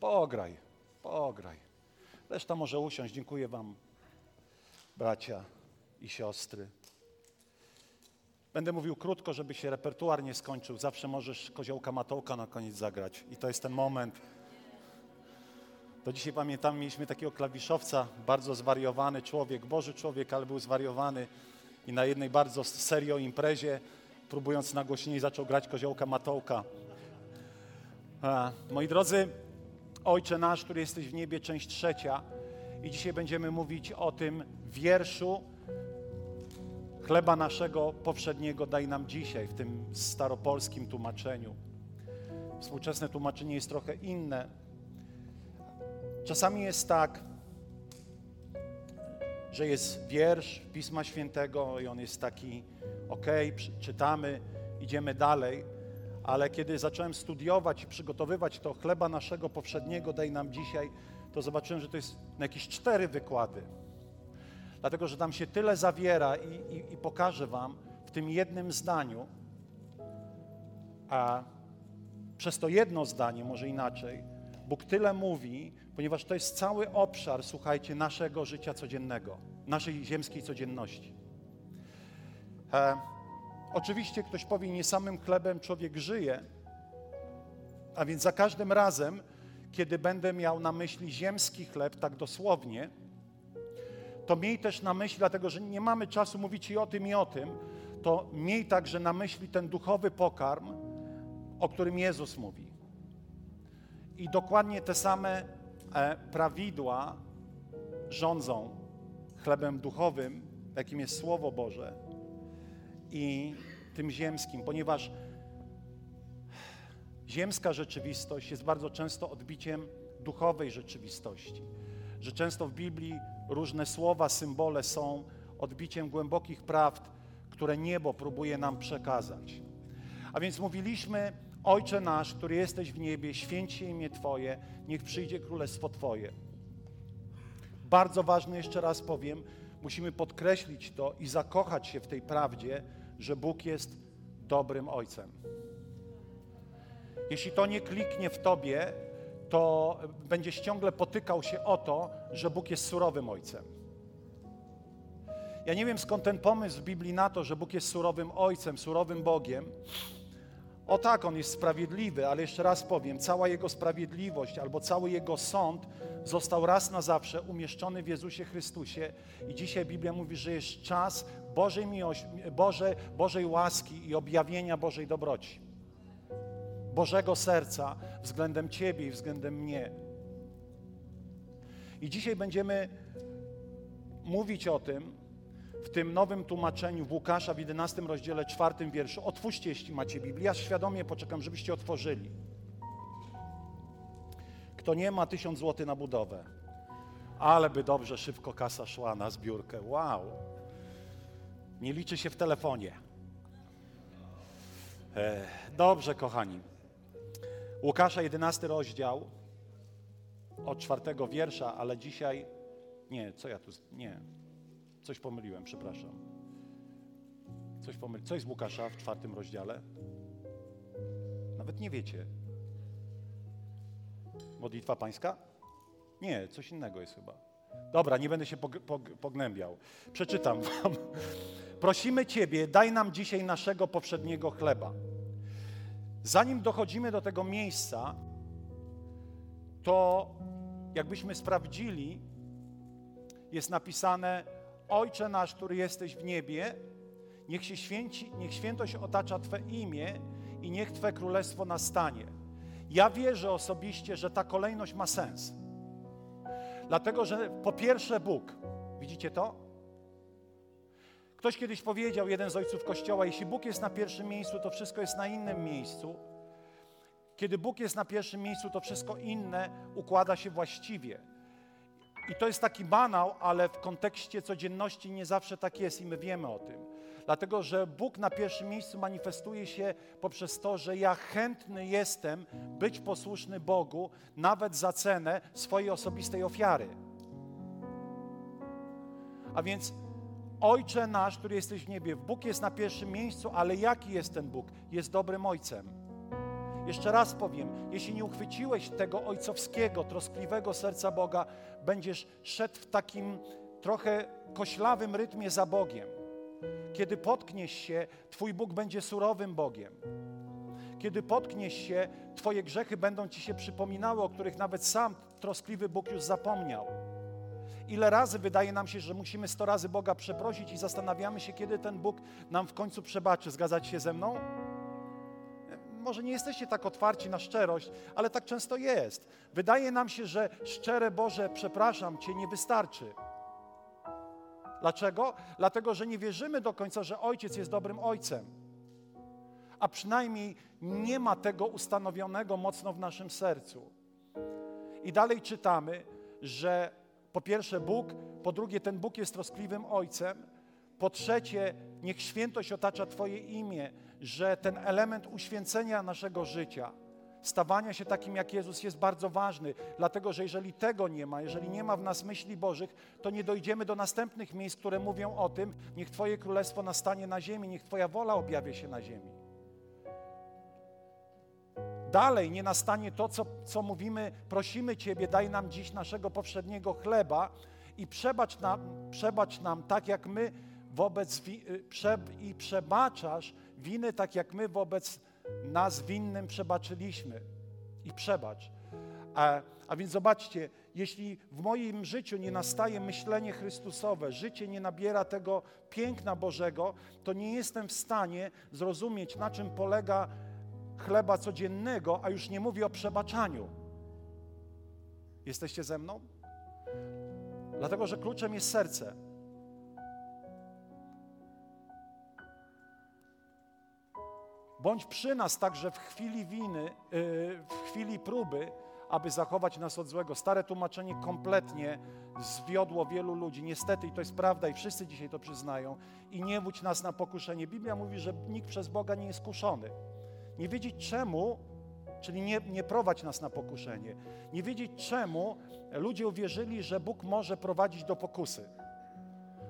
Pograj, pograj. Reszta może usiąść. Dziękuję Wam, bracia i siostry. Będę mówił krótko, żeby się repertuar nie skończył. Zawsze możesz koziołka matołka na koniec zagrać. I to jest ten moment. Do dzisiaj pamiętam, mieliśmy takiego klawiszowca, bardzo zwariowany człowiek, Boży człowiek, ale był zwariowany. I na jednej bardzo serio imprezie, próbując nagłośniej, zaczął grać koziołka matołka. A, moi drodzy, Ojcze nasz, który jesteś w niebie, część trzecia. I dzisiaj będziemy mówić o tym wierszu chleba naszego powszedniego daj nam dzisiaj w tym staropolskim tłumaczeniu. Współczesne tłumaczenie jest trochę inne. Czasami jest tak, że jest wiersz Pisma Świętego i on jest taki, ok, czytamy, idziemy dalej ale kiedy zacząłem studiować i przygotowywać to chleba naszego powszedniego, daj nam dzisiaj, to zobaczyłem, że to jest na jakieś cztery wykłady. Dlatego, że tam się tyle zawiera i, i, i pokażę Wam w tym jednym zdaniu, a przez to jedno zdanie, może inaczej, Bóg tyle mówi, ponieważ to jest cały obszar, słuchajcie, naszego życia codziennego, naszej ziemskiej codzienności. E, Oczywiście ktoś powie, nie samym chlebem człowiek żyje, a więc za każdym razem, kiedy będę miał na myśli ziemski chleb, tak dosłownie, to miej też na myśli, dlatego że nie mamy czasu mówić i o tym, i o tym, to miej także na myśli ten duchowy pokarm, o którym Jezus mówi. I dokładnie te same e, prawidła rządzą chlebem duchowym, jakim jest Słowo Boże i tym ziemskim, ponieważ ziemska rzeczywistość jest bardzo często odbiciem duchowej rzeczywistości. Że często w Biblii różne słowa, symbole są odbiciem głębokich prawd, które niebo próbuje nam przekazać. A więc mówiliśmy, Ojcze nasz, który jesteś w niebie, święć się imię Twoje, niech przyjdzie królestwo Twoje. Bardzo ważne, jeszcze raz powiem, musimy podkreślić to i zakochać się w tej prawdzie, że Bóg jest dobrym Ojcem. Jeśli to nie kliknie w tobie, to będziesz ciągle potykał się o to, że Bóg jest surowym Ojcem. Ja nie wiem skąd ten pomysł w Biblii na to, że Bóg jest surowym Ojcem, surowym Bogiem. O tak, On jest sprawiedliwy, ale jeszcze raz powiem, cała Jego sprawiedliwość albo cały Jego sąd został raz na zawsze umieszczony w Jezusie Chrystusie i dzisiaj Biblia mówi, że jest czas Bożej miłości, Boże, Bożej łaski i objawienia Bożej dobroci. Bożego serca względem Ciebie i względem mnie. I dzisiaj będziemy mówić o tym w tym nowym tłumaczeniu w Łukasza w 11 rozdziale, czwartym wierszu. Otwórzcie, jeśli macie Biblię. Ja świadomie poczekam, żebyście otworzyli. Kto nie ma tysiąc złotych na budowę, ale by dobrze szybko kasa szła na zbiórkę. Wow! Nie liczy się w telefonie. E, dobrze, kochani. Łukasza, 11 rozdział, od czwartego wiersza, ale dzisiaj. Nie, co ja tu. Nie. Coś pomyliłem, przepraszam. Coś pomyliłem. Co jest Łukasza w czwartym rozdziale? Nawet nie wiecie. Modlitwa pańska? Nie, coś innego jest chyba. Dobra, nie będę się pognębiał. Przeczytam wam. Prosimy Ciebie, daj nam dzisiaj naszego powszedniego chleba. Zanim dochodzimy do tego miejsca, to jakbyśmy sprawdzili, jest napisane: Ojcze nasz, który jesteś w niebie, niech się święci, niech świętość otacza Twe imię i niech Twe królestwo nastanie. Ja wierzę osobiście, że ta kolejność ma sens. Dlatego, że po pierwsze Bóg, widzicie to? Ktoś kiedyś powiedział, jeden z ojców Kościoła, jeśli Bóg jest na pierwszym miejscu, to wszystko jest na innym miejscu. Kiedy Bóg jest na pierwszym miejscu, to wszystko inne układa się właściwie. I to jest taki banał, ale w kontekście codzienności nie zawsze tak jest i my wiemy o tym. Dlatego, że Bóg na pierwszym miejscu manifestuje się poprzez to, że ja chętny jestem być posłuszny Bogu, nawet za cenę swojej osobistej ofiary. A więc Ojcze nasz, który jesteś w niebie, Bóg jest na pierwszym miejscu, ale jaki jest ten Bóg? Jest dobrym Ojcem. Jeszcze raz powiem, jeśli nie uchwyciłeś tego ojcowskiego, troskliwego serca Boga, będziesz szedł w takim trochę koślawym rytmie za Bogiem. Kiedy potkniesz się, Twój Bóg będzie surowym Bogiem. Kiedy potkniesz się, Twoje grzechy będą Ci się przypominały, o których nawet sam troskliwy Bóg już zapomniał. Ile razy wydaje nam się, że musimy sto razy Boga przeprosić i zastanawiamy się, kiedy ten Bóg nam w końcu przebaczy. Zgadzacie się ze mną? Może nie jesteście tak otwarci na szczerość, ale tak często jest. Wydaje nam się, że szczere Boże, przepraszam Cię, nie wystarczy. Dlaczego? Dlatego, że nie wierzymy do końca, że Ojciec jest dobrym Ojcem. A przynajmniej nie ma tego ustanowionego mocno w naszym sercu. I dalej czytamy, że po pierwsze Bóg, po drugie ten Bóg jest troskliwym Ojcem, po trzecie niech świętość otacza Twoje imię, że ten element uświęcenia naszego życia, stawania się takim jak Jezus jest bardzo ważny, dlatego że jeżeli tego nie ma, jeżeli nie ma w nas myśli Bożych, to nie dojdziemy do następnych miejsc, które mówią o tym, niech Twoje królestwo nastanie na ziemi, niech Twoja wola objawia się na ziemi. Dalej nie nastanie to, co, co mówimy, prosimy Ciebie, daj nam dziś naszego powszedniego chleba i przebacz nam, przebacz nam tak jak my wobec y, i przebaczasz winy tak jak my wobec nas winnym przebaczyliśmy. I przebacz. A, a więc zobaczcie, jeśli w moim życiu nie nastaje myślenie Chrystusowe, życie nie nabiera tego piękna Bożego, to nie jestem w stanie zrozumieć, na czym polega chleba codziennego, a już nie mówię o przebaczaniu. Jesteście ze mną? Dlatego, że kluczem jest serce. Bądź przy nas także w chwili winy, yy, w chwili próby, aby zachować nas od złego. Stare tłumaczenie kompletnie zwiodło wielu ludzi. Niestety, i to jest prawda, i wszyscy dzisiaj to przyznają. I nie wódź nas na pokuszenie. Biblia mówi, że nikt przez Boga nie jest kuszony. Nie wiedzieć czemu, czyli nie, nie prowadź nas na pokuszenie. Nie wiedzieć czemu ludzie uwierzyli, że Bóg może prowadzić do pokusy.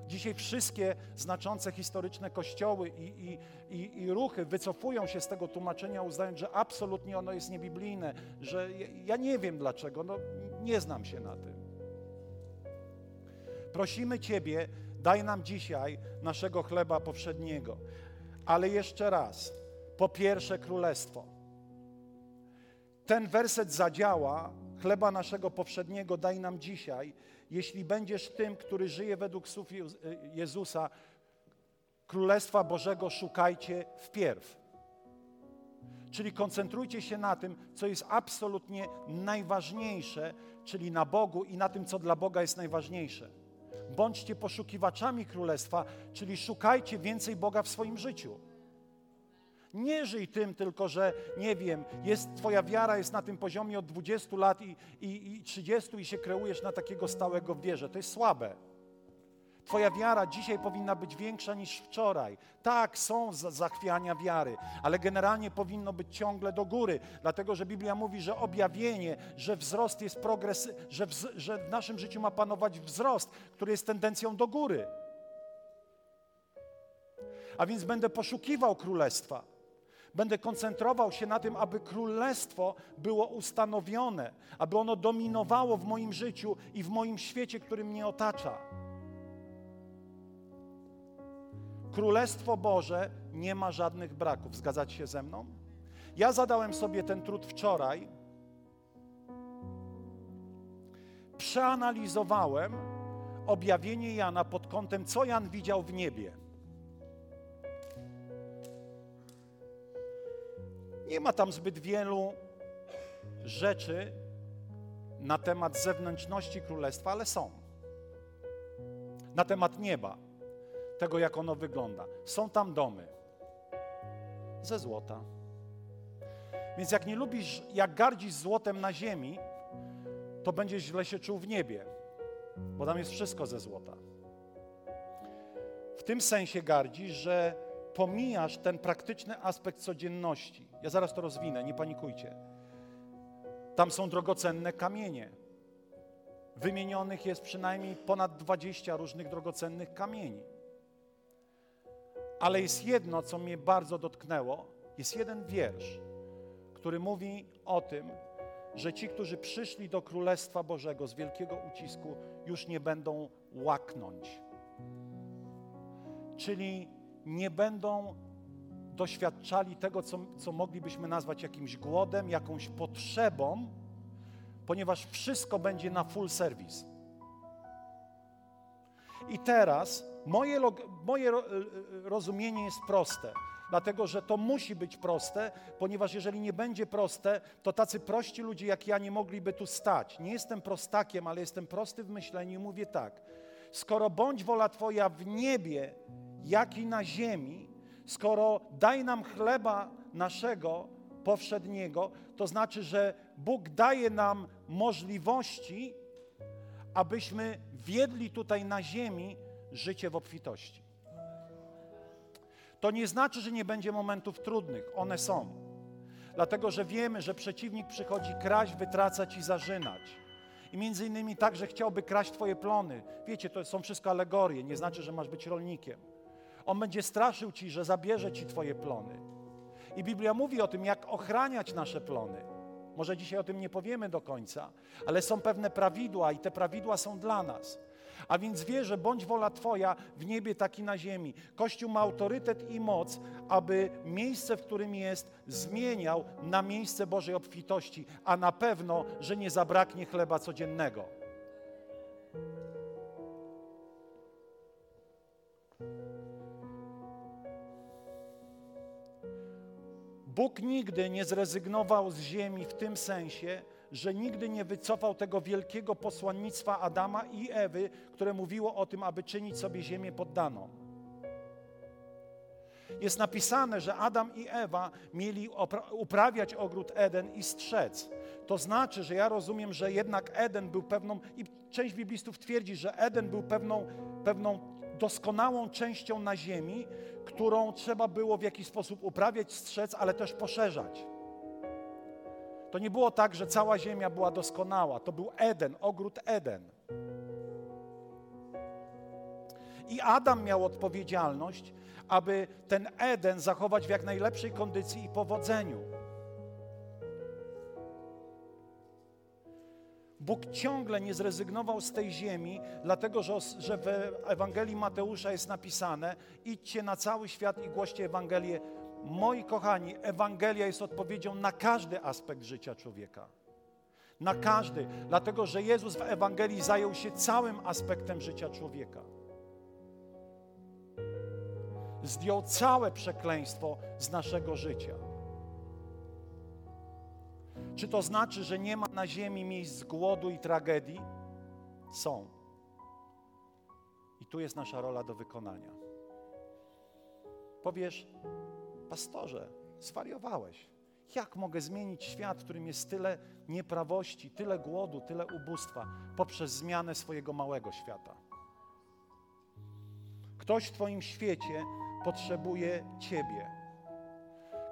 Dzisiaj wszystkie znaczące historyczne kościoły i, i, i, i, ruchy wycofują się z tego tłumaczenia, uznając, że absolutnie ono jest niebiblijne, że ja, nie wiem dlaczego, no, nie znam się na tym. Prosimy Ciebie, daj nam dzisiaj naszego chleba powszedniego. Ale jeszcze raz, po pierwsze królestwo. Ten werset zadziała, chleba naszego powszedniego daj nam dzisiaj, jeśli będziesz tym, który żyje według słów Jezusa, Królestwa Bożego szukajcie wpierw. Czyli koncentrujcie się na tym, co jest absolutnie najważniejsze, czyli na Bogu i na tym, co dla Boga jest najważniejsze. Bądźcie poszukiwaczami Królestwa, czyli szukajcie więcej Boga w swoim życiu. Nie żyj tym tylko, że nie wiem, jest, twoja wiara jest na tym poziomie od 20 lat i, i, i 30 i się kreujesz na takiego stałego wierze. To jest słabe. Twoja wiara dzisiaj powinna być większa niż wczoraj. Tak, są zachwiania wiary, ale generalnie powinno być ciągle do góry, dlatego że Biblia mówi, że objawienie, że wzrost jest progres, że w, że w naszym życiu ma panować wzrost, który jest tendencją do góry. A więc będę poszukiwał królestwa. Będę koncentrował się na tym, aby królestwo było ustanowione, aby ono dominowało w moim życiu i w moim świecie, który mnie otacza. Królestwo Boże nie ma żadnych braków. Zgadzacie się ze mną? Ja zadałem sobie ten trud wczoraj. Przeanalizowałem objawienie Jana pod kątem, co Jan widział w niebie. Nie ma tam zbyt wielu rzeczy na temat zewnętrzności królestwa, ale są. Na temat nieba, tego jak ono wygląda. Są tam domy ze złota. Więc jak nie lubisz, jak gardzisz złotem na ziemi, to będziesz źle się czuł w niebie, bo tam jest wszystko ze złota. W tym sensie gardzisz, że pomijasz ten praktyczny aspekt codzienności. Ja zaraz to rozwinę, nie panikujcie. Tam są drogocenne kamienie. Wymienionych jest przynajmniej ponad 20 różnych drogocennych kamieni. Ale jest jedno, co mnie bardzo dotknęło. Jest jeden wiersz, który mówi o tym, że ci, którzy przyszli do Królestwa Bożego z wielkiego ucisku, już nie będą łaknąć. Czyli nie będą doświadczali tego, co, co moglibyśmy nazwać jakimś głodem, jakąś potrzebą, ponieważ wszystko będzie na full service. I teraz moje, moje rozumienie jest proste, dlatego że to musi być proste, ponieważ jeżeli nie będzie proste, to tacy prości ludzie jak ja nie mogliby tu stać. Nie jestem prostakiem, ale jestem prosty w myśleniu i mówię tak. Skoro bądź wola Twoja w niebie, jak i na ziemi, skoro daj nam chleba naszego powszedniego, to znaczy, że Bóg daje nam możliwości, abyśmy wiedli tutaj na ziemi życie w obfitości. To nie znaczy, że nie będzie momentów trudnych, one są. Dlatego, że wiemy, że przeciwnik przychodzi kraść, wytracać i zarzynać. I między innymi także chciałby kraść Twoje plony. Wiecie, to są wszystko alegorie, nie znaczy, że masz być rolnikiem. On będzie straszył Ci, że zabierze Ci Twoje plony. I Biblia mówi o tym, jak ochraniać nasze plony. Może dzisiaj o tym nie powiemy do końca, ale są pewne prawidła i te prawidła są dla nas. A więc wierzę, bądź wola Twoja w niebie, tak i na ziemi. Kościół ma autorytet i moc, aby miejsce, w którym jest, zmieniał na miejsce Bożej obfitości, a na pewno, że nie zabraknie chleba codziennego. Bóg nigdy nie zrezygnował z ziemi w tym sensie, że nigdy nie wycofał tego wielkiego posłannictwa Adama i Ewy, które mówiło o tym, aby czynić sobie ziemię poddaną. Jest napisane, że Adam i Ewa mieli uprawiać ogród Eden i strzec. To znaczy, że ja rozumiem, że jednak Eden był pewną, i część biblistów twierdzi, że Eden był pewną, pewną doskonałą częścią na ziemi, którą trzeba było w jakiś sposób uprawiać, strzec, ale też poszerzać. To nie było tak, że cała ziemia była doskonała. To był Eden, ogród Eden. I Adam miał odpowiedzialność, aby ten Eden zachować w jak najlepszej kondycji i powodzeniu. Bóg ciągle nie zrezygnował z tej ziemi, dlatego że, że w Ewangelii Mateusza jest napisane: idźcie na cały świat i głoście Ewangelię. Moi kochani, Ewangelia jest odpowiedzią na każdy aspekt życia człowieka. Na każdy, dlatego że Jezus w Ewangelii zajął się całym aspektem życia człowieka. Zdjął całe przekleństwo z naszego życia. Czy to znaczy, że nie ma na ziemi miejsc głodu i tragedii? Są. I tu jest nasza rola do wykonania. Powiesz, pastorze, zwariowałeś. Jak mogę zmienić świat, w którym jest tyle nieprawości, tyle głodu, tyle ubóstwa, poprzez zmianę swojego małego świata? Ktoś w Twoim świecie potrzebuje Ciebie.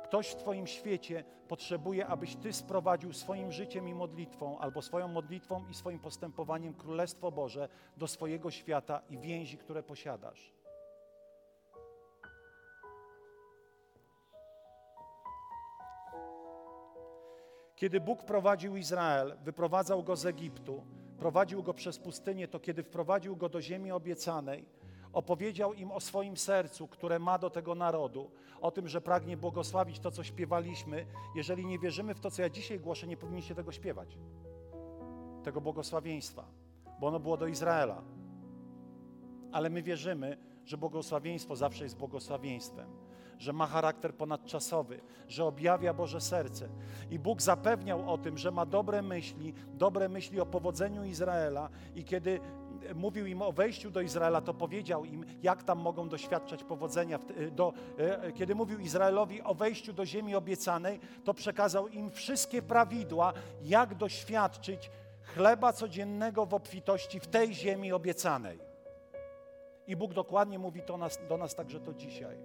Ktoś w Twoim świecie potrzebuje, abyś Ty sprowadził swoim życiem i modlitwą, albo swoją modlitwą i swoim postępowaniem Królestwo Boże do swojego świata i więzi, które posiadasz. Kiedy Bóg prowadził Izrael, wyprowadzał go z Egiptu, prowadził go przez pustynię, to kiedy wprowadził go do ziemi obiecanej, opowiedział im o swoim sercu, które ma do tego narodu, o tym, że pragnie błogosławić to, co śpiewaliśmy. Jeżeli nie wierzymy w to, co ja dzisiaj głoszę, nie powinniście tego śpiewać. Tego błogosławieństwa, bo ono było do Izraela. Ale my wierzymy, że błogosławieństwo zawsze jest błogosławieństwem, że ma charakter ponadczasowy, że objawia Boże serce. I Bóg zapewniał o tym, że ma dobre myśli, dobre myśli o powodzeniu Izraela i kiedy mówił im o wejściu do Izraela, to powiedział im, jak tam mogą doświadczać powodzenia. Do, e, kiedy mówił Izraelowi o wejściu do ziemi obiecanej, to przekazał im wszystkie prawidła, jak doświadczyć chleba codziennego w obfitości w tej ziemi obiecanej. I Bóg dokładnie mówi to nas, do nas także to dzisiaj.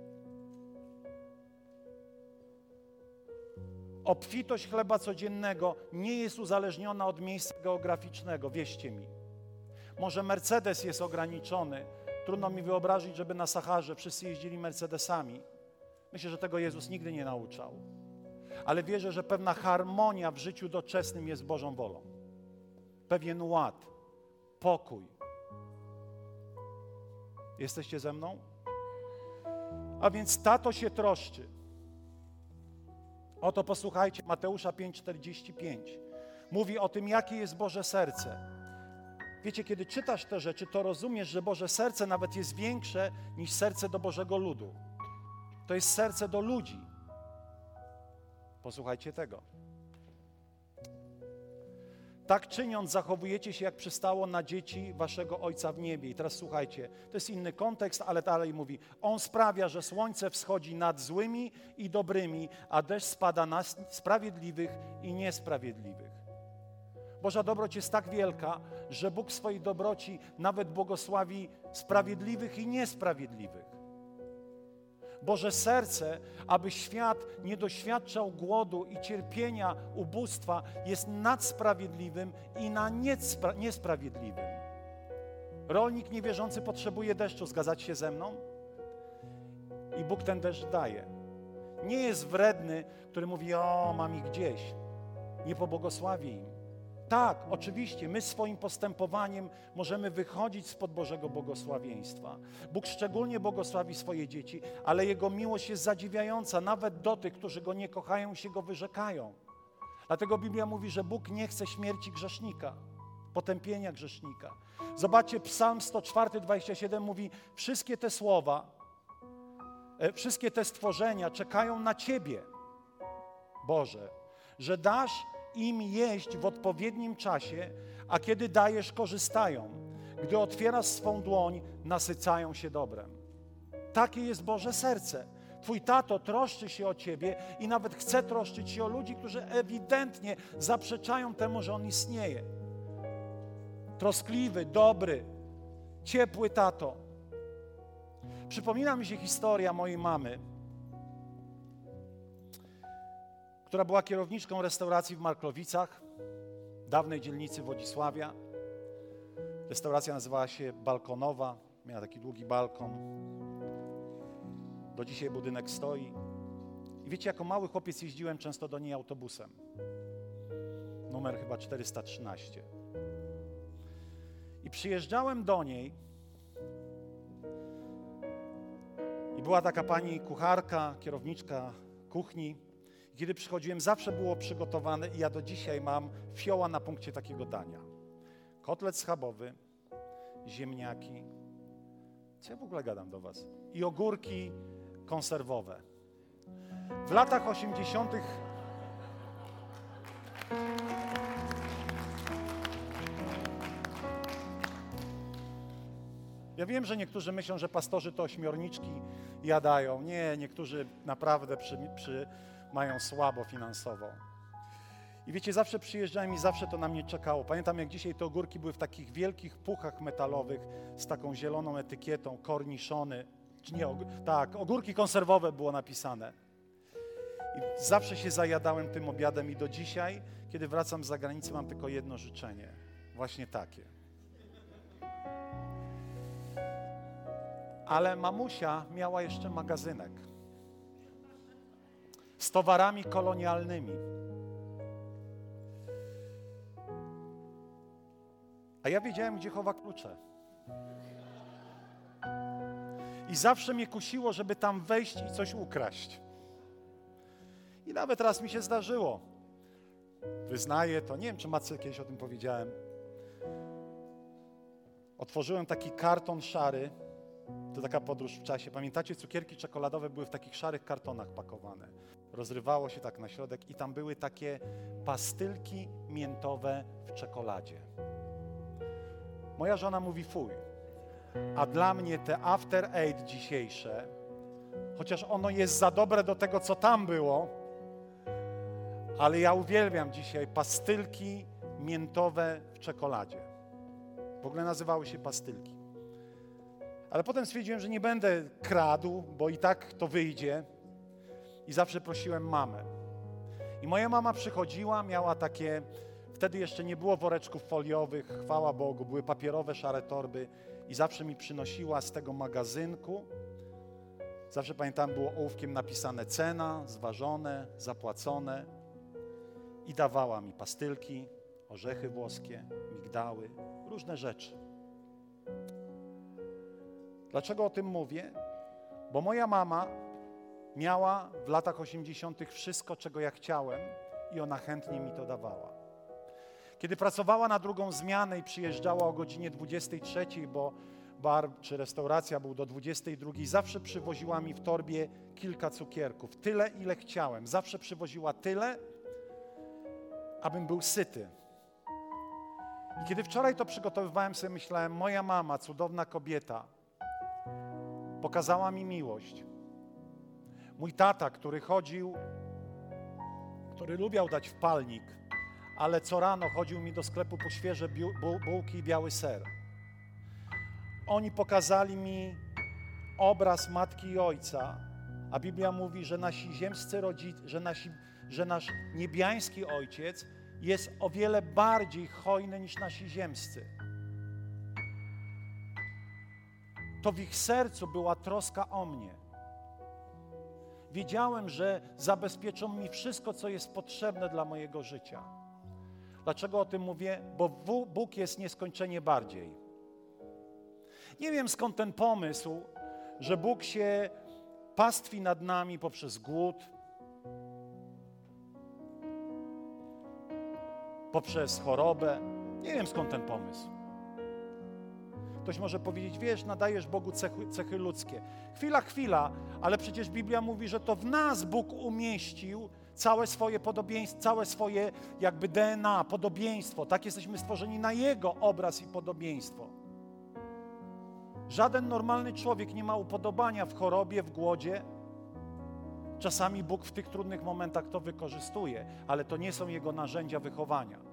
Obfitość chleba codziennego nie jest uzależniona od miejsca geograficznego, wieście mi. Może Mercedes jest ograniczony. Trudno mi wyobrazić, żeby na Saharze wszyscy jeździli Mercedesami. Myślę, że tego Jezus nigdy nie nauczał. Ale wierzę, że pewna harmonia w życiu doczesnym jest Bożą wolą. Pewien ład, pokój. Jesteście ze mną? A więc tato się troszczy. Oto posłuchajcie, Mateusza 5,45. Mówi o tym, jakie jest Boże serce. Wiecie, kiedy czytasz te rzeczy, to rozumiesz, że Boże serce nawet jest większe niż serce do Bożego ludu. To jest serce do ludzi. Posłuchajcie tego. Tak czyniąc, zachowujecie się jak przystało na dzieci waszego Ojca w niebie. I teraz słuchajcie, to jest inny kontekst, ale dalej mówi: On sprawia, że słońce wschodzi nad złymi i dobrymi, a deszcz spada na sprawiedliwych i niesprawiedliwych. Boża dobroć jest tak wielka, że Bóg swojej dobroci nawet błogosławi sprawiedliwych i niesprawiedliwych. Boże serce, aby świat nie doświadczał głodu i cierpienia, ubóstwa, jest nadsprawiedliwym i na niespra niesprawiedliwym. Rolnik niewierzący potrzebuje deszczu, zgadzacie się ze mną? I Bóg ten deszcz daje. Nie jest wredny, który mówi: O, mam ich gdzieś. Nie pobłogosławi im. Tak, oczywiście, my swoim postępowaniem możemy wychodzić spod Bożego błogosławieństwa. Bóg szczególnie błogosławi swoje dzieci, ale Jego miłość jest zadziwiająca, nawet do tych, którzy Go nie kochają, się Go wyrzekają. Dlatego Biblia mówi, że Bóg nie chce śmierci grzesznika, potępienia grzesznika. Zobaczcie, Psalm 104, 27 mówi, wszystkie te słowa, e, wszystkie te stworzenia czekają na Ciebie, Boże, że dasz im jeść w odpowiednim czasie, a kiedy dajesz, korzystają. Gdy otwierasz swą dłoń, nasycają się dobrem. Takie jest Boże serce. Twój tato troszczy się o ciebie i nawet chce troszczyć się o ludzi, którzy ewidentnie zaprzeczają temu, że on istnieje. Troskliwy, dobry, ciepły tato. Przypomina mi się historia mojej mamy która była kierowniczką restauracji w Marklowicach, dawnej dzielnicy Wodzisławia. Restauracja nazywała się Balkonowa, miała taki długi balkon. Do dzisiaj budynek stoi. I wiecie, jako mały chłopiec jeździłem często do niej autobusem. Numer chyba 413. I przyjeżdżałem do niej i była taka pani kucharka, kierowniczka kuchni, kiedy przychodziłem, zawsze było przygotowane i ja do dzisiaj mam fioła na punkcie takiego dania. Kotlet schabowy, ziemniaki, co ja w ogóle gadam do was? I ogórki konserwowe. W latach 80. Ja wiem, że niektórzy myślą, że pastorzy to ośmiorniczki jadają. Nie, niektórzy naprawdę przy, przy mają słabo finansowo. I wiecie, zawsze przyjeżdżałem i zawsze to na mnie czekało. Pamiętam, jak dzisiaj te ogórki były w takich wielkich puchach metalowych z taką zieloną etykietą, korniszony. Czy nie, tak, ogórki konserwowe było napisane. I zawsze się zajadałem tym obiadem i do dzisiaj, kiedy wracam z zagranicy, mam tylko jedno życzenie. Właśnie takie. Ale mamusia miała jeszcze magazynek z towarami kolonialnymi. A ja wiedziałem, gdzie chowa klucze. I zawsze mnie kusiło, żeby tam wejść i coś ukraść. I nawet raz mi się zdarzyło. Wyznaję to, nie wiem, czy Macy kiedyś o tym powiedziałem. Otworzyłem taki karton szary, to taka podróż w czasie. Pamiętacie, cukierki czekoladowe były w takich szarych kartonach pakowane rozrywało się tak na środek i tam były takie pastylki miętowe w czekoladzie. Moja żona mówi fuj. A dla mnie te after eight dzisiejsze, chociaż ono jest za dobre do tego, co tam było, ale ja uwielbiam dzisiaj pastylki miętowe w czekoladzie. W ogóle nazywały się pastylki. Ale potem stwierdziłem, że nie będę kradł, bo i tak to wyjdzie. I zawsze prosiłem mamę. I moja mama przychodziła, miała takie, wtedy jeszcze nie było woreczków foliowych, chwała Bogu, były papierowe szare torby i zawsze mi przynosiła z tego magazynku. Zawsze pamiętam, było ołówkiem napisane cena, zważone, zapłacone i dawała mi pastylki, orzechy włoskie, migdały, różne rzeczy. Dlaczego o tym mówię? Bo moja mama miała w latach 80. wszystko, czego ja chciałem, i ona chętnie mi to dawała. Kiedy pracowała na drugą zmianę i przyjeżdżała o godzinie 23, bo bar czy restauracja był do 22, zawsze przywoziła mi w torbie kilka cukierków. Tyle, ile chciałem. Zawsze przywoziła tyle, abym był syty. I kiedy wczoraj to przygotowywałem sobie, myślałem, moja mama, cudowna kobieta, pokazała mi miłość. Mój tata, który chodził, który lubiał dać w palnik, ale co rano chodził mi do sklepu po świeże bułki i biały ser. Oni pokazali mi obraz matki i ojca, a Biblia mówi, że nasi ziemscy rodzice, że, nasi, że nasz niebiański ojciec jest o wiele bardziej hojny niż nasi ziemscy. To w ich sercu była troska o mnie. Wiedziałem, że zabezpieczą mi wszystko, co jest potrzebne dla mojego życia. Dlaczego o tym mówię? Bo Bóg jest nieskończenie bardziej. Nie wiem skąd ten pomysł, że Bóg się pastwi nad nami poprzez głód, poprzez chorobę. Nie wiem skąd ten pomysł. Ktoś może powiedzieć, wiesz, nadajesz Bogu cechy, cechy ludzkie. Chwila, chwila, ale przecież Biblia mówi, że to w nas Bóg umieścił całe swoje podobieństwo, całe swoje jakby DNA, podobieństwo. Tak jesteśmy stworzeni na Jego obraz i podobieństwo. Żaden normalny człowiek nie ma upodobania w chorobie, w głodzie. Czasami Bóg w tych trudnych momentach to wykorzystuje, ale to nie są Jego narzędzia wychowania.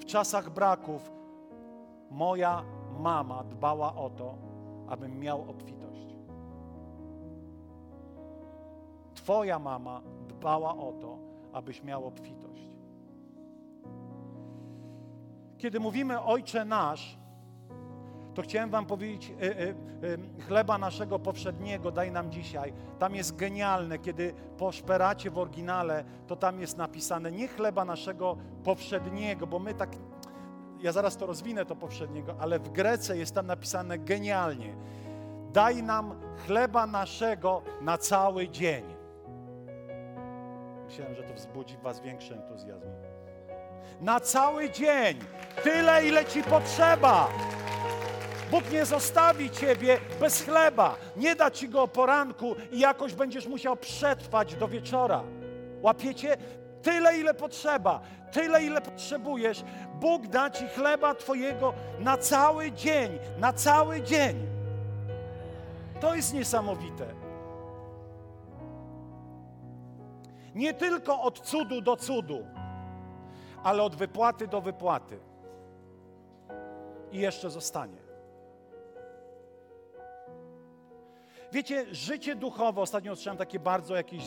W czasach braków moja mama dbała o to, abym miał obfitość. Twoja mama dbała o to, abyś miał obfitość. Kiedy mówimy Ojcze Nasz, to chciałem Wam powiedzieć, y, y, y, chleba naszego powszedniego daj nam dzisiaj. Tam jest genialne, kiedy po szperacie w oryginale, to tam jest napisane nie chleba naszego powszedniego, bo my tak, ja zaraz to rozwinę to powszedniego, ale w Grece jest tam napisane genialnie. Daj nam chleba naszego na cały dzień. Myślałem, że to wzbudzi w Was większy entuzjazm. Na cały dzień. Tyle, ile Ci potrzeba. Bóg nie zostawi ciebie bez chleba, nie da ci go o poranku i jakoś będziesz musiał przetrwać do wieczora. Łapiecie? Tyle, ile potrzeba, tyle, ile potrzebujesz. Bóg da ci chleba Twojego na cały dzień, na cały dzień. To jest niesamowite. Nie tylko od cudu do cudu, ale od wypłaty do wypłaty. I jeszcze zostanie. Wiecie, życie duchowe, ostatnio usłyszałem takie bardzo jakieś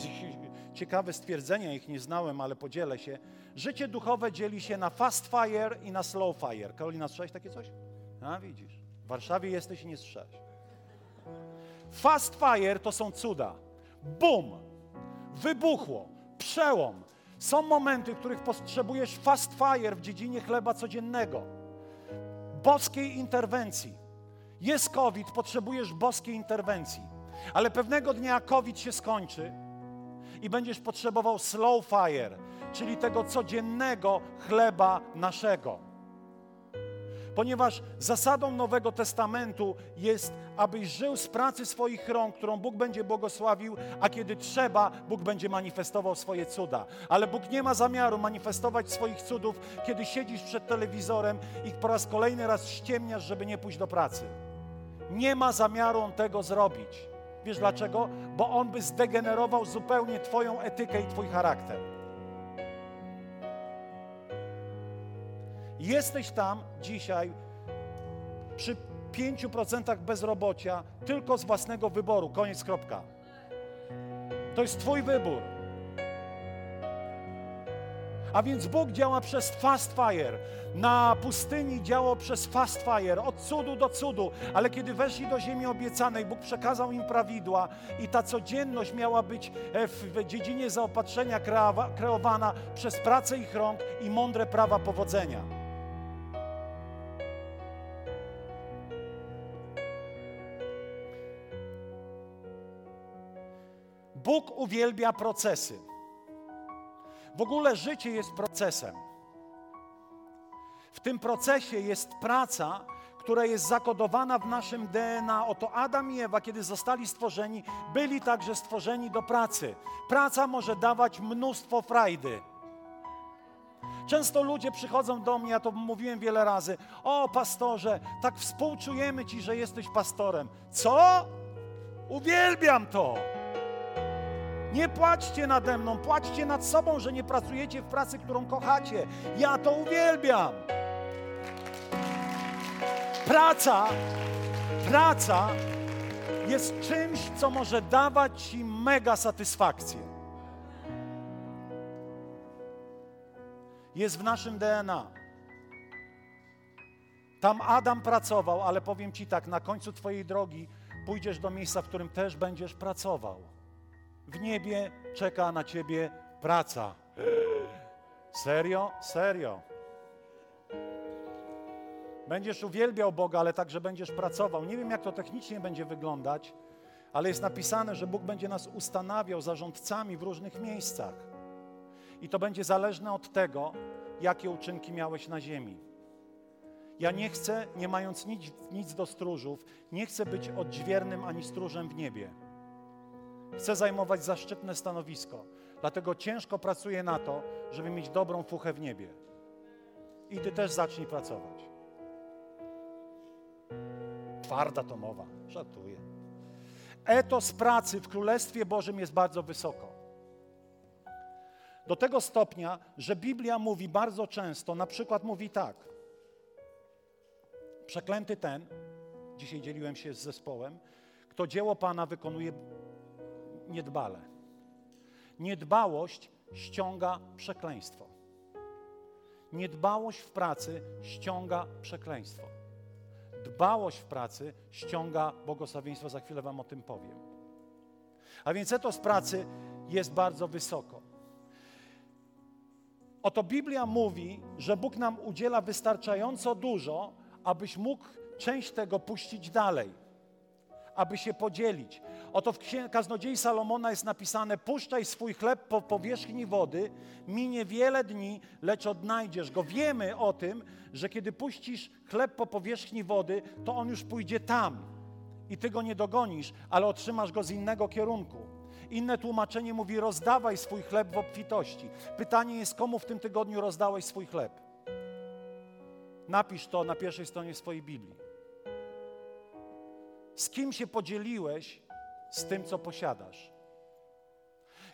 ciekawe stwierdzenia, ich nie znałem, ale podzielę się. Życie duchowe dzieli się na fast fire i na slow fire. Karolina, słyszałeś takie coś? A, widzisz. W Warszawie jesteś i nie słyszałeś. Fast fire to są cuda. Bum! Wybuchło. Przełom. Są momenty, w których potrzebujesz fast fire w dziedzinie chleba codziennego. Boskiej interwencji. Jest COVID, potrzebujesz boskiej interwencji. Ale pewnego dnia COVID się skończy i będziesz potrzebował slow fire, czyli tego codziennego chleba naszego. Ponieważ zasadą Nowego Testamentu jest, abyś żył z pracy swoich rąk, którą Bóg będzie błogosławił, a kiedy trzeba, Bóg będzie manifestował swoje cuda. Ale Bóg nie ma zamiaru manifestować swoich cudów, kiedy siedzisz przed telewizorem i po raz kolejny raz ściemniasz, żeby nie pójść do pracy. Nie ma zamiaru on tego zrobić. Wiesz dlaczego? Bo on by zdegenerował zupełnie Twoją etykę i Twój charakter. Jesteś tam dzisiaj przy 5% bezrobocia tylko z własnego wyboru. Koniec, kropka. To jest Twój wybór. A więc Bóg działa przez fast fire. Na pustyni działał przez fast fire, od cudu do cudu, ale kiedy weszli do ziemi obiecanej, Bóg przekazał im prawidła i ta codzienność miała być e, w dziedzinie zaopatrzenia kreowana przez pracę ich rąk i mądre prawa powodzenia. Bóg uwielbia procesy. W ogóle życie jest procesem. W tym procesie jest praca, która jest zakodowana w naszym DNA. Oto Adam i Ewa, kiedy zostali stworzeni, byli także stworzeni do pracy. Praca może dawać mnóstwo frajdy. Często ludzie przychodzą do mnie, ja to mówiłem wiele razy. O, pastorze, tak współczujemy ci, że jesteś pastorem. Co? Uwielbiam to. Nie płaczcie nade mną, płaczcie nad sobą, że nie pracujecie w pracy, którą kochacie. Ja to uwielbiam. Praca, praca jest czymś, co może dawać Ci mega satysfakcję. Jest w naszym DNA. Tam Adam pracował, ale powiem Ci tak, na końcu Twojej drogi pójdziesz do miejsca, w którym też będziesz pracował. W niebie czeka na ciebie praca. Serio? Serio. Będziesz uwielbiał Boga, ale także będziesz pracował. Nie wiem, jak to technicznie będzie wyglądać, ale jest napisane, że Bóg będzie nas ustanawiał zarządcami w różnych miejscach. I to będzie zależne od tego, jakie uczynki miałeś na ziemi. Ja nie chcę, nie mając nic, nic do stróżów, nie chcę być odźwiernym ani stróżem w niebie. Chcę zajmować zaszczytne stanowisko. Dlatego ciężko pracuję na to, żeby mieć dobrą fuchę w niebie. I ty też zacznij pracować. Twarda to mowa, żartuję. Etos pracy w Królestwie Bożym jest bardzo wysoko. Do tego stopnia, że Biblia mówi bardzo często, na przykład mówi tak. Przeklęty ten, dzisiaj dzieliłem się z zespołem, kto dzieło Pana wykonuje niedbale. Niedbałość ściąga przekleństwo. Niedbałość w pracy ściąga przekleństwo. Dbałość w pracy ściąga błogosławieństwo. Za chwilę Wam o tym powiem. A więc etos pracy jest bardzo wysoko. Oto Biblia mówi, że Bóg nam udziela wystarczająco dużo, abyś mógł część tego puścić dalej, aby się podzielić. Oto w kaznodziei Salomona jest napisane: Puszczaj swój chleb po powierzchni wody, minie wiele dni, lecz odnajdziesz go. Wiemy o tym, że kiedy puścisz chleb po powierzchni wody, to on już pójdzie tam i ty go nie dogonisz, ale otrzymasz go z innego kierunku. Inne tłumaczenie mówi: rozdawaj swój chleb w obfitości. Pytanie jest, komu w tym tygodniu rozdałeś swój chleb? Napisz to na pierwszej stronie swojej Biblii. Z kim się podzieliłeś z tym, co posiadasz.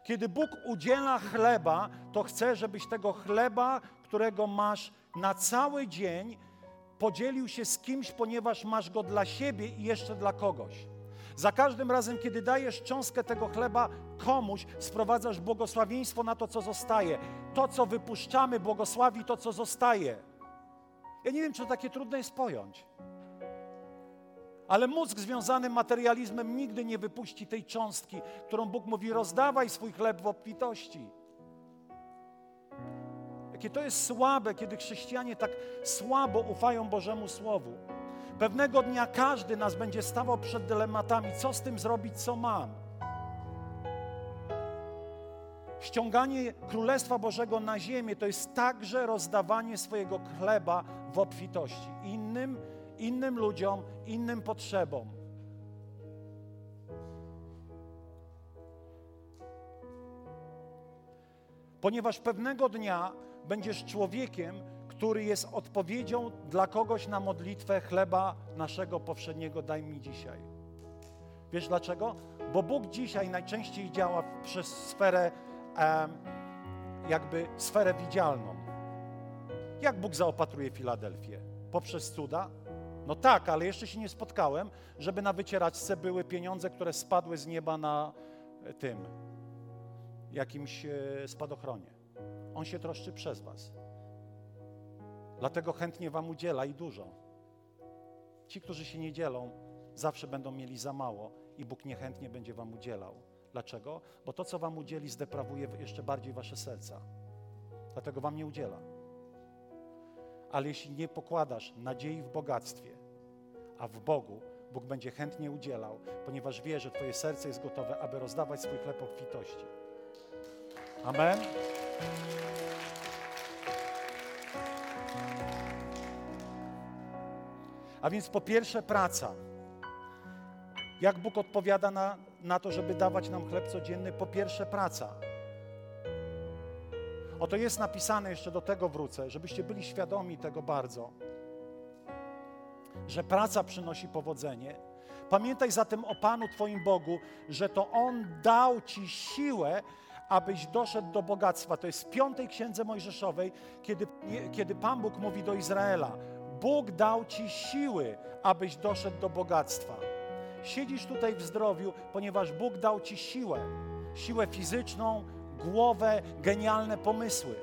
Kiedy Bóg udziela chleba, to chce, żebyś tego chleba, którego masz na cały dzień, podzielił się z kimś, ponieważ masz go dla siebie i jeszcze dla kogoś. Za każdym razem, kiedy dajesz cząstkę tego chleba komuś, sprowadzasz błogosławieństwo na to, co zostaje. To, co wypuszczamy, błogosławi to, co zostaje. Ja nie wiem, czy to takie trudne jest pojąć. Ale mózg związany materializmem nigdy nie wypuści tej cząstki, którą Bóg mówi: rozdawaj swój chleb w obfitości. Jakie to jest słabe, kiedy chrześcijanie tak słabo ufają Bożemu Słowu. Pewnego dnia każdy nas będzie stawał przed dylematami, co z tym zrobić, co mam. Ściąganie Królestwa Bożego na ziemię to jest także rozdawanie swojego chleba w obfitości innym, innym ludziom, innym potrzebom. Ponieważ pewnego dnia będziesz człowiekiem, który jest odpowiedzią dla kogoś na modlitwę chleba naszego powszedniego daj mi dzisiaj. Wiesz dlaczego? Bo Bóg dzisiaj najczęściej działa przez sferę, e, jakby sferę widzialną. Jak Bóg zaopatruje Filadelfię? Poprzez cuda? No tak, ale jeszcze się nie spotkałem, żeby na wycieraczce były pieniądze, które spadły z nieba na e, tym, jakimś e, spadochronie. On się troszczy przez was. Dlatego chętnie wam udziela i dużo. Ci, którzy się nie dzielą, zawsze będą mieli za mało i Bóg niechętnie będzie wam udzielał. Dlaczego? Bo to, co wam udzieli, zdeprawuje jeszcze bardziej wasze serca. Dlatego wam nie udziela. Ale jeśli nie pokładasz nadziei w bogactwie, a w Bogu, Bóg będzie chętnie udzielał, ponieważ wie, że Twoje serce jest gotowe, aby rozdawać swój chleb obfitości. Amen. A więc po pierwsze praca. Jak Bóg odpowiada na, na to, żeby dawać nam chleb codzienny? Po pierwsze praca. Oto jest napisane, jeszcze do tego wrócę, żebyście byli świadomi tego bardzo, że praca przynosi powodzenie. Pamiętaj zatem o Panu Twoim Bogu, że to On dał Ci siłę, abyś doszedł do bogactwa. To jest w piątej księdze Mojżeszowej, kiedy, kiedy Pan Bóg mówi do Izraela: Bóg dał Ci siły, abyś doszedł do bogactwa. Siedzisz tutaj w zdrowiu, ponieważ Bóg dał Ci siłę. Siłę fizyczną, głowę, genialne pomysły.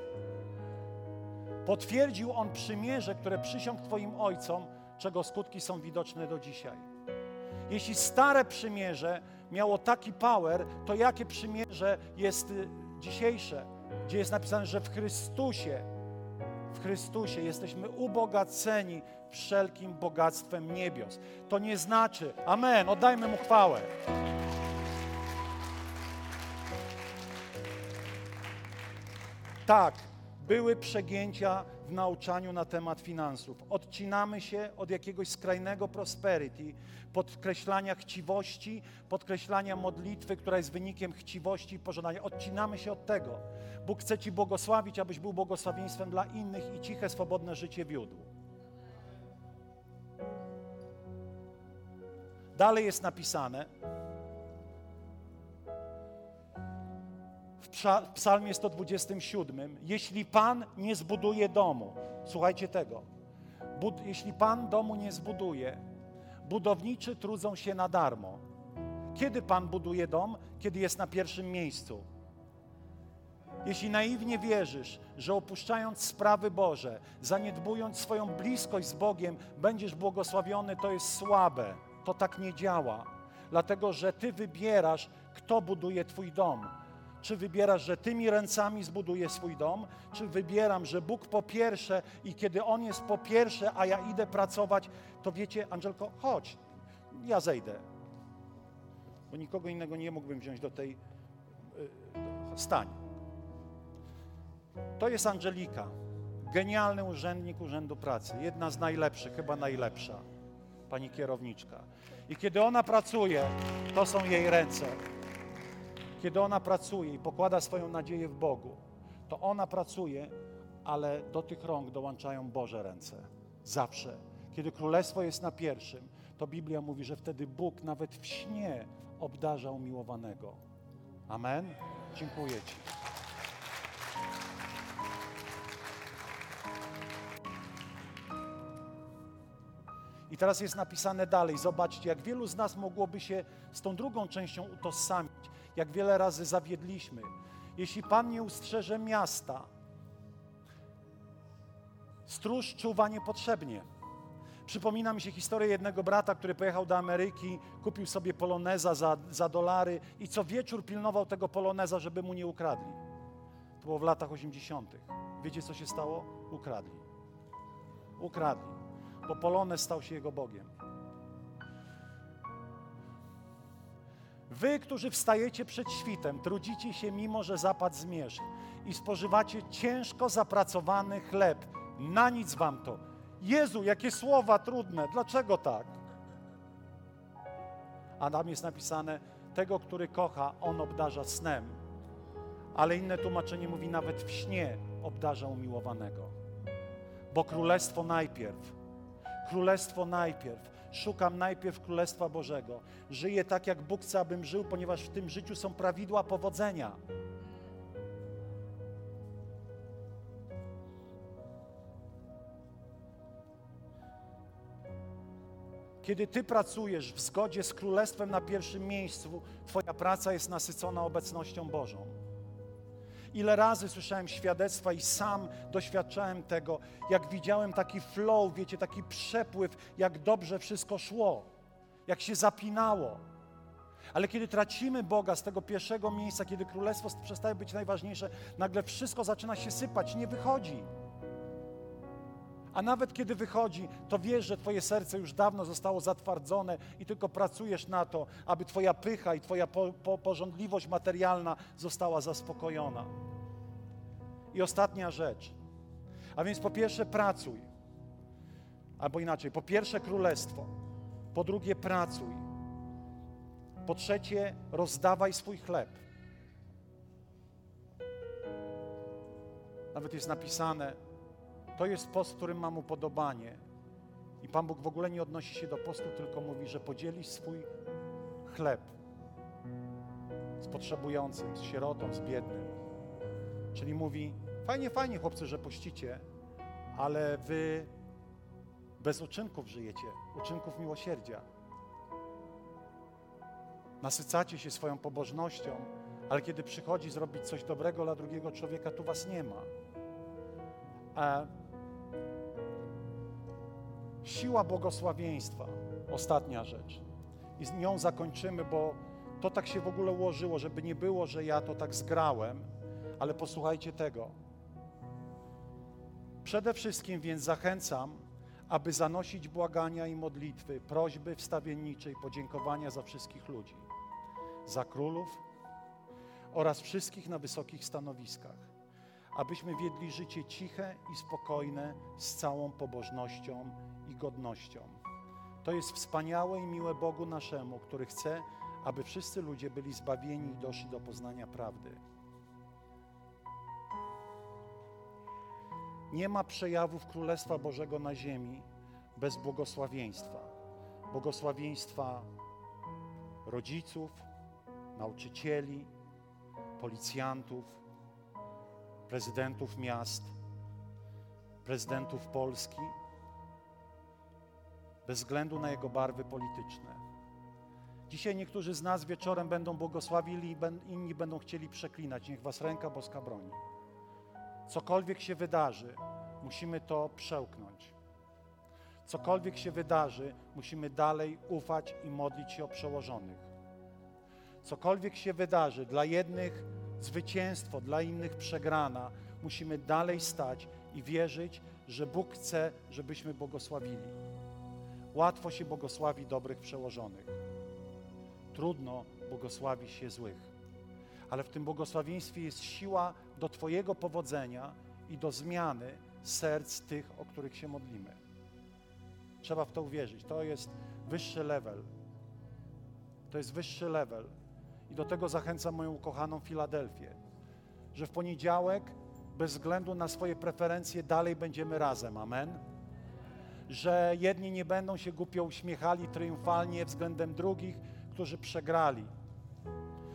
Potwierdził On przymierze, które przysiągł Twoim ojcom, czego skutki są widoczne do dzisiaj. Jeśli stare przymierze miało taki power, to jakie przymierze jest y, dzisiejsze, gdzie jest napisane, że w Chrystusie, w Chrystusie jesteśmy ubogaceni wszelkim bogactwem niebios. To nie znaczy, amen, oddajmy Mu chwałę. Tak, były przegięcia w nauczaniu na temat finansów. Odcinamy się od jakiegoś skrajnego prosperity, podkreślania chciwości, podkreślania modlitwy, która jest wynikiem chciwości i pożądania. Odcinamy się od tego. Bóg chce Ci błogosławić, abyś był błogosławieństwem dla innych i ciche, swobodne życie wiódł. Dalej jest napisane, w Psalmie 127, jeśli Pan nie zbuduje domu, słuchajcie tego, bud, jeśli Pan domu nie zbuduje, budowniczy trudzą się na darmo. Kiedy Pan buduje dom? Kiedy jest na pierwszym miejscu. Jeśli naiwnie wierzysz, że opuszczając sprawy Boże, zaniedbując swoją bliskość z Bogiem, będziesz błogosławiony, to jest słabe. To tak nie działa. Dlatego, że Ty wybierasz, kto buduje Twój dom czy wybierasz, że tymi ręcami zbuduję swój dom? Czy wybieram, że Bóg po pierwsze i kiedy On jest po pierwsze, a ja idę pracować, to wiecie, Angelko, chodź, ja zejdę. Bo nikogo innego nie mógłbym wziąć do tej yy, stań. To jest Angelika, genialny urzędnik Urzędu Pracy, jedna z najlepszych, chyba najlepsza, pani kierowniczka. I kiedy ona pracuje, to są jej ręce. Kiedy ona pracuje i pokłada swoją nadzieję w Bogu, to ona pracuje, ale do tych rąk dołączają Boże ręce. Zawsze. Kiedy królestwo jest na pierwszym, to Biblia mówi, że wtedy Bóg nawet w śnie obdarza umiłowanego. Amen. Dziękuję Ci. I teraz jest napisane dalej. Zobaczcie, jak wielu z nas mogłoby się z tą drugą częścią utożsamić jak wiele razy zawiedliśmy. Jeśli Pan nie ustrzeże miasta, stróż czuwa niepotrzebnie. Przypomina mi się historię jednego brata, który pojechał do Ameryki, kupił sobie poloneza za, za dolary i co wieczór pilnował tego poloneza, żeby mu nie ukradli. To było w latach 80. Wiecie, co się stało? Ukradli. Ukradli, bo polonez stał się jego Bogiem. Wy, którzy wstajecie przed świtem, trudzicie się, mimo że zapad zmierzch i spożywacie ciężko zapracowany chleb. Na nic wam to. Jezu, jakie słowa trudne, dlaczego tak? A tam jest napisane, tego, który kocha, on obdarza snem. Ale inne tłumaczenie mówi, nawet w śnie obdarza umiłowanego. Bo królestwo najpierw, królestwo najpierw. Szukam najpierw Królestwa Bożego. Żyję tak, jak Bóg chce, abym żył, ponieważ w tym życiu są prawidła powodzenia. Kiedy Ty pracujesz w zgodzie z Królestwem na pierwszym miejscu, Twoja praca jest nasycona obecnością Bożą. Ile razy słyszałem świadectwa i sam doświadczałem tego, jak widziałem taki flow, wiecie, taki przepływ, jak dobrze wszystko szło, jak się zapinało. Ale kiedy tracimy Boga z tego pierwszego miejsca, kiedy królestwo przestaje być najważniejsze, nagle wszystko zaczyna się sypać, nie wychodzi. A nawet kiedy wychodzi, to wiesz, że Twoje serce już dawno zostało zatwardzone i tylko pracujesz na to, aby Twoja pycha i Twoja po, po, porządliwość materialna została zaspokojona. I ostatnia rzecz. A więc po pierwsze pracuj. Albo inaczej, po pierwsze królestwo. Po drugie pracuj. Po trzecie rozdawaj swój chleb. Nawet jest napisane, to jest post, którym mam upodobanie. I Pan Bóg w ogóle nie odnosi się do postu, tylko mówi, że podzielisz swój chleb z potrzebującym, z sierotą, z biednym. Czyli mówi, fajnie, fajnie chłopcy, że pościcie, ale wy bez uczynków żyjecie, uczynków miłosierdzia. Nasycacie się swoją pobożnością, ale kiedy przychodzi zrobić coś dobrego dla drugiego człowieka, tu was nie ma. Siła błogosławieństwa, ostatnia rzecz. I z nią zakończymy, bo to tak się w ogóle ułożyło, żeby nie było, że ja to tak zgrałem, ale posłuchajcie tego. Przede wszystkim więc zachęcam, aby zanosić błagania i modlitwy, prośby wstawiennicze i podziękowania za wszystkich ludzi, za królów oraz wszystkich na wysokich stanowiskach, abyśmy wiedli życie ciche i spokojne z całą pobożnością godnością. To jest wspaniałe i miłe Bogu naszemu, który chce, aby wszyscy ludzie byli zbawieni i doszli do poznania prawdy. Nie ma przejawów Królestwa Bożego na ziemi bez błogosławieństwa. Błogosławieństwa rodziców, nauczycieli, policjantów, prezydentów miast, prezydentów Polski bez względu na jego barwy polityczne. Dzisiaj niektórzy z nas wieczorem będą błogosławili, inni będą chcieli przeklinać. Niech Was ręka boska broni. Cokolwiek się wydarzy, musimy to przełknąć. Cokolwiek się wydarzy, musimy dalej ufać i modlić się o przełożonych. Cokolwiek się wydarzy, dla jednych zwycięstwo, dla innych przegrana, musimy dalej stać i wierzyć, że Bóg chce, żebyśmy błogosławili. Łatwo się błogosławi dobrych przełożonych. Trudno błogosławi się złych. Ale w tym błogosławieństwie jest siła do Twojego powodzenia i do zmiany serc tych, o których się modlimy. Trzeba w to uwierzyć. To jest wyższy level. To jest wyższy level. I do tego zachęcam moją ukochaną Filadelfię, że w poniedziałek, bez względu na swoje preferencje, dalej będziemy razem. Amen że jedni nie będą się głupio uśmiechali triumfalnie względem drugich, którzy przegrali.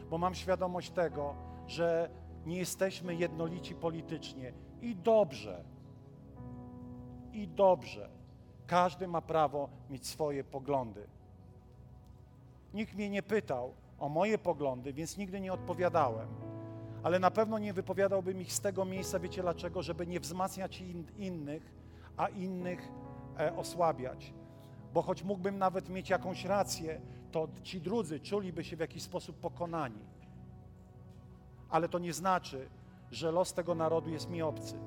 Bo mam świadomość tego, że nie jesteśmy jednolici politycznie i dobrze. I dobrze. Każdy ma prawo mieć swoje poglądy. Nikt mnie nie pytał o moje poglądy, więc nigdy nie odpowiadałem. Ale na pewno nie wypowiadałbym ich z tego miejsca, wiecie dlaczego? Żeby nie wzmacniać in, innych, a innych osłabiać. Bo choć mógłbym nawet mieć jakąś rację, to ci drudzy czuliby się w jakiś sposób pokonani. Ale to nie znaczy, że los tego narodu jest mi obcy.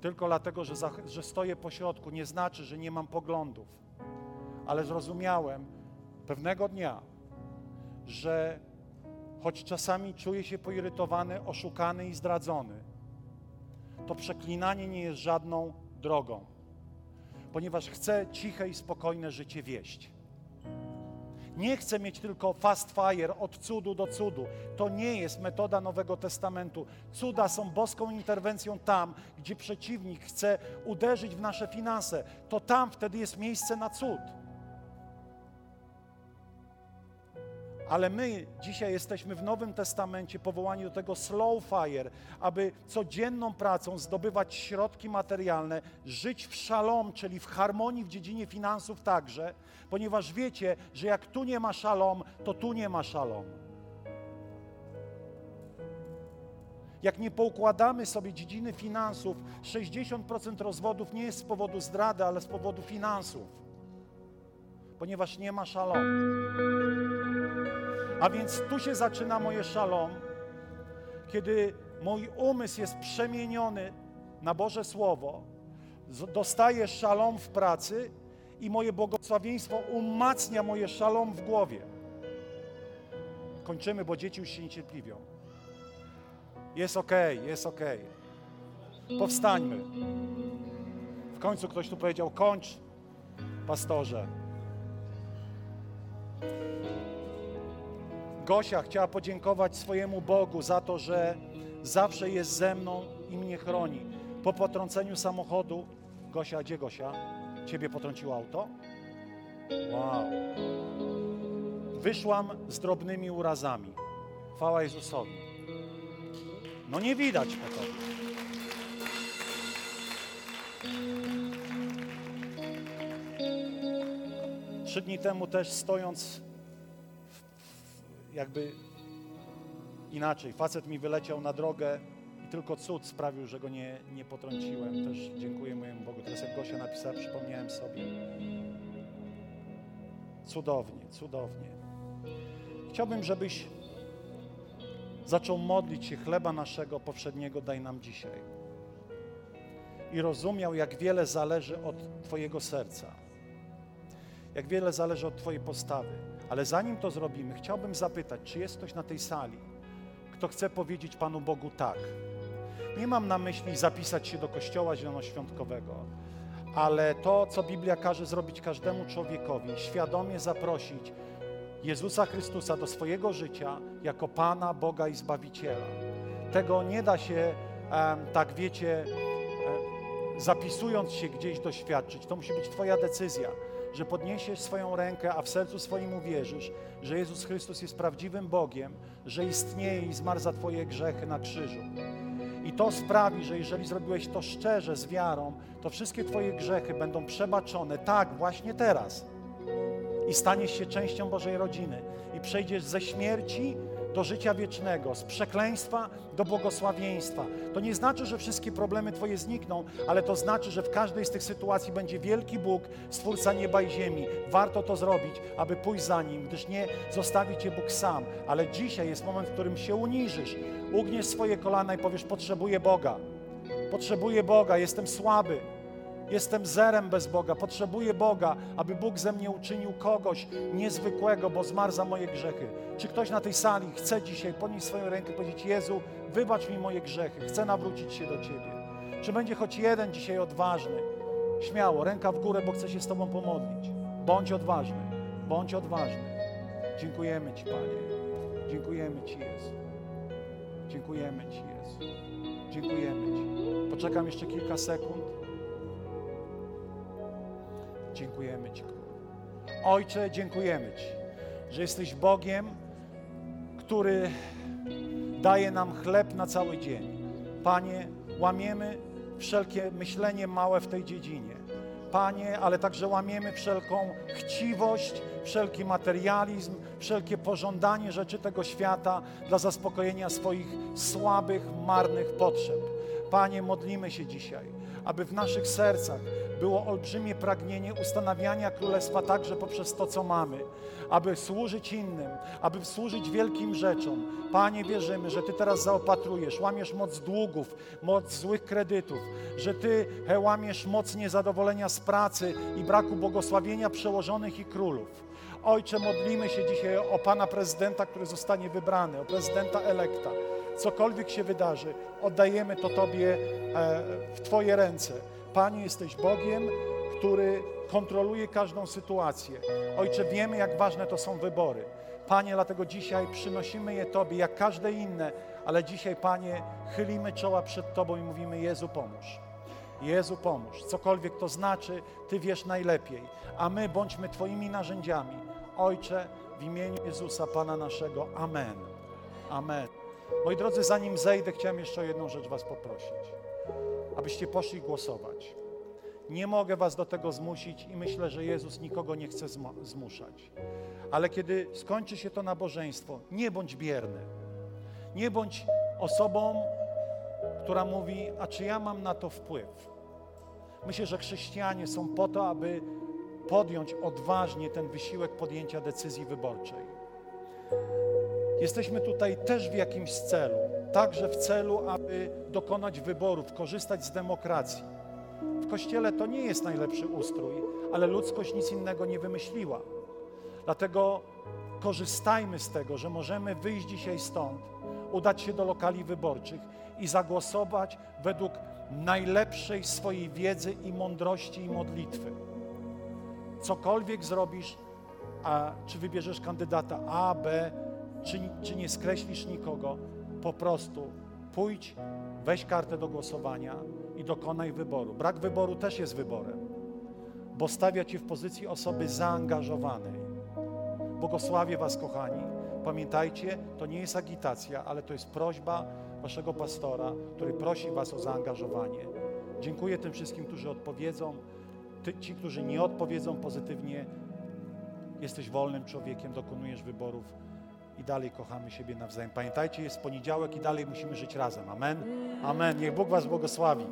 Tylko dlatego, że, za, że stoję po środku, nie znaczy, że nie mam poglądów. Ale zrozumiałem pewnego dnia, że choć czasami czuję się poirytowany, oszukany i zdradzony, to przeklinanie nie jest żadną drogą. Ponieważ chcę ciche i spokojne życie wieść. Nie chcę mieć tylko fast fire od cudu do cudu. To nie jest metoda Nowego Testamentu. Cuda są boską interwencją tam, gdzie przeciwnik chce uderzyć w nasze finanse. To tam wtedy jest miejsce na cud. Ale my dzisiaj jesteśmy w Nowym Testamencie powołani do tego slow fire, aby codzienną pracą zdobywać środki materialne, żyć w szalom, czyli w harmonii w dziedzinie finansów także, ponieważ wiecie, że jak tu nie ma szalom, to tu nie ma szalom. Jak nie poukładamy sobie dziedziny finansów, 60% rozwodów nie jest z powodu zdrady, ale z powodu finansów, ponieważ nie ma szalomu. A więc tu się zaczyna moje szalom, kiedy mój umysł jest przemieniony na Boże Słowo, dostaję szalom w pracy i moje błogosławieństwo umacnia moje szalom w głowie. Kończymy, bo dzieci już się niecierpliwią. Jest ok, jest ok. Powstańmy. W końcu ktoś tu powiedział: kończ, pastorze. Gosia chciała podziękować swojemu Bogu za to, że zawsze jest ze mną i mnie chroni. Po potrąceniu samochodu, Gosia, gdzie Gosia? Ciebie potrąciło auto? Wow. Wyszłam z drobnymi urazami. Chwała Jezusowi. No nie widać po tobie. Trzy dni temu też stojąc jakby inaczej. Facet mi wyleciał na drogę i tylko cud sprawił, że go nie, nie potrąciłem. Też dziękuję mojemu Bogu. Teraz jak Gosia napisała, przypomniałem sobie. Cudownie, cudownie. Chciałbym, żebyś zaczął modlić się chleba naszego powszedniego daj nam dzisiaj. I rozumiał, jak wiele zależy od Twojego serca. Jak wiele zależy od Twojej postawy ale zanim to zrobimy, chciałbym zapytać, czy jest ktoś na tej sali, kto chce powiedzieć Panu Bogu tak. Nie mam na myśli zapisać się do Kościoła Zielonoświątkowego, ale to, co Biblia każe zrobić każdemu człowiekowi, świadomie zaprosić Jezusa Chrystusa do swojego życia jako Pana, Boga i Zbawiciela. Tego nie da się, tak wiecie, zapisując się gdzieś doświadczyć. To musi być Twoja decyzja że podniesiesz swoją rękę, a w sercu swoim uwierzysz, że Jezus Chrystus jest prawdziwym Bogiem, że istnieje i zmarł za Twoje grzechy na krzyżu. I to sprawi, że jeżeli zrobiłeś to szczerze, z wiarą, to wszystkie Twoje grzechy będą przebaczone, tak, właśnie teraz. I staniesz się częścią Bożej rodziny. I przejdziesz ze śmierci do życia wiecznego, z przekleństwa do błogosławieństwa. To nie znaczy, że wszystkie problemy Twoje znikną, ale to znaczy, że w każdej z tych sytuacji będzie wielki Bóg, Stwórca nieba i ziemi. Warto to zrobić, aby pójść za Nim, gdyż nie zostawi Cię Bóg sam. Ale dzisiaj jest moment, w którym się uniżysz, ugniesz swoje kolana i powiesz, potrzebuję Boga. Potrzebuję Boga, jestem słaby. Jestem zerem bez Boga, potrzebuję Boga, aby Bóg ze mnie uczynił kogoś niezwykłego, bo zmarł za moje grzechy. Czy ktoś na tej sali chce dzisiaj podnieść swoją rękę i powiedzieć: Jezu, wybacz mi moje grzechy, chcę nawrócić się do Ciebie? Czy będzie choć jeden dzisiaj odważny? Śmiało, ręka w górę, bo chcę się z Tobą pomodlić. Bądź odważny, bądź odważny. Dziękujemy Ci, Panie. Dziękujemy Ci, Jezu. Dziękujemy Ci, Jezu. Dziękujemy Ci. Poczekam jeszcze kilka sekund. Dziękujemy Ci, Ojcze, dziękujemy Ci, że jesteś Bogiem, który daje nam chleb na cały dzień. Panie, łamiemy wszelkie myślenie małe w tej dziedzinie. Panie, ale także łamiemy wszelką chciwość, wszelki materializm, wszelkie pożądanie rzeczy tego świata dla zaspokojenia swoich słabych, marnych potrzeb. Panie, modlimy się dzisiaj, aby w naszych sercach było olbrzymie pragnienie ustanawiania królestwa także poprzez to, co mamy, aby służyć innym, aby służyć wielkim rzeczom. Panie, wierzymy, że Ty teraz zaopatrujesz, łamiesz moc długów, moc złych kredytów, że Ty łamiesz moc niezadowolenia z pracy i braku błogosławienia przełożonych i królów. Ojcze, modlimy się dzisiaj o Pana prezydenta, który zostanie wybrany, o prezydenta elekta. Cokolwiek się wydarzy, oddajemy to Tobie e, w Twoje ręce. Panie, jesteś Bogiem, który kontroluje każdą sytuację. Ojcze, wiemy, jak ważne to są wybory. Panie, dlatego dzisiaj przynosimy je Tobie, jak każde inne, ale dzisiaj, Panie, chylimy czoła przed Tobą i mówimy: Jezu, pomóż. Jezu, pomóż. Cokolwiek to znaczy, Ty wiesz najlepiej, a my bądźmy Twoimi narzędziami. Ojcze, w imieniu Jezusa, Pana naszego. Amen. Amen. Moi drodzy, zanim zejdę, chciałem jeszcze o jedną rzecz Was poprosić. Abyście poszli głosować. Nie mogę Was do tego zmusić i myślę, że Jezus nikogo nie chce zmu- zmuszać. Ale kiedy skończy się to nabożeństwo, nie bądź bierny. Nie bądź osobą, która mówi, a czy ja mam na to wpływ? Myślę, że chrześcijanie są po to, aby podjąć odważnie ten wysiłek podjęcia decyzji wyborczej. Jesteśmy tutaj też w jakimś celu, także w celu, aby dokonać wyborów, korzystać z demokracji. W Kościele to nie jest najlepszy ustrój, ale ludzkość nic innego nie wymyśliła. Dlatego korzystajmy z tego, że możemy wyjść dzisiaj stąd, udać się do lokali wyborczych i zagłosować według najlepszej swojej wiedzy i mądrości i modlitwy. Cokolwiek zrobisz, a czy wybierzesz kandydata A, B, czy, czy nie skreślisz nikogo, po prostu pójdź, weź kartę do głosowania i dokonaj wyboru. Brak wyboru też jest wyborem, bo stawia cię w pozycji osoby zaangażowanej. Błogosławię Was, kochani. Pamiętajcie, to nie jest agitacja, ale to jest prośba Waszego pastora, który prosi Was o zaangażowanie. Dziękuję tym wszystkim, którzy odpowiedzą. Ty, ci, którzy nie odpowiedzą pozytywnie, jesteś wolnym człowiekiem, dokonujesz wyborów i dalej kochamy siebie nawzajem. Pamiętajcie, jest poniedziałek i dalej musimy żyć razem. Amen. Amen. Niech Bóg Was błogosławi.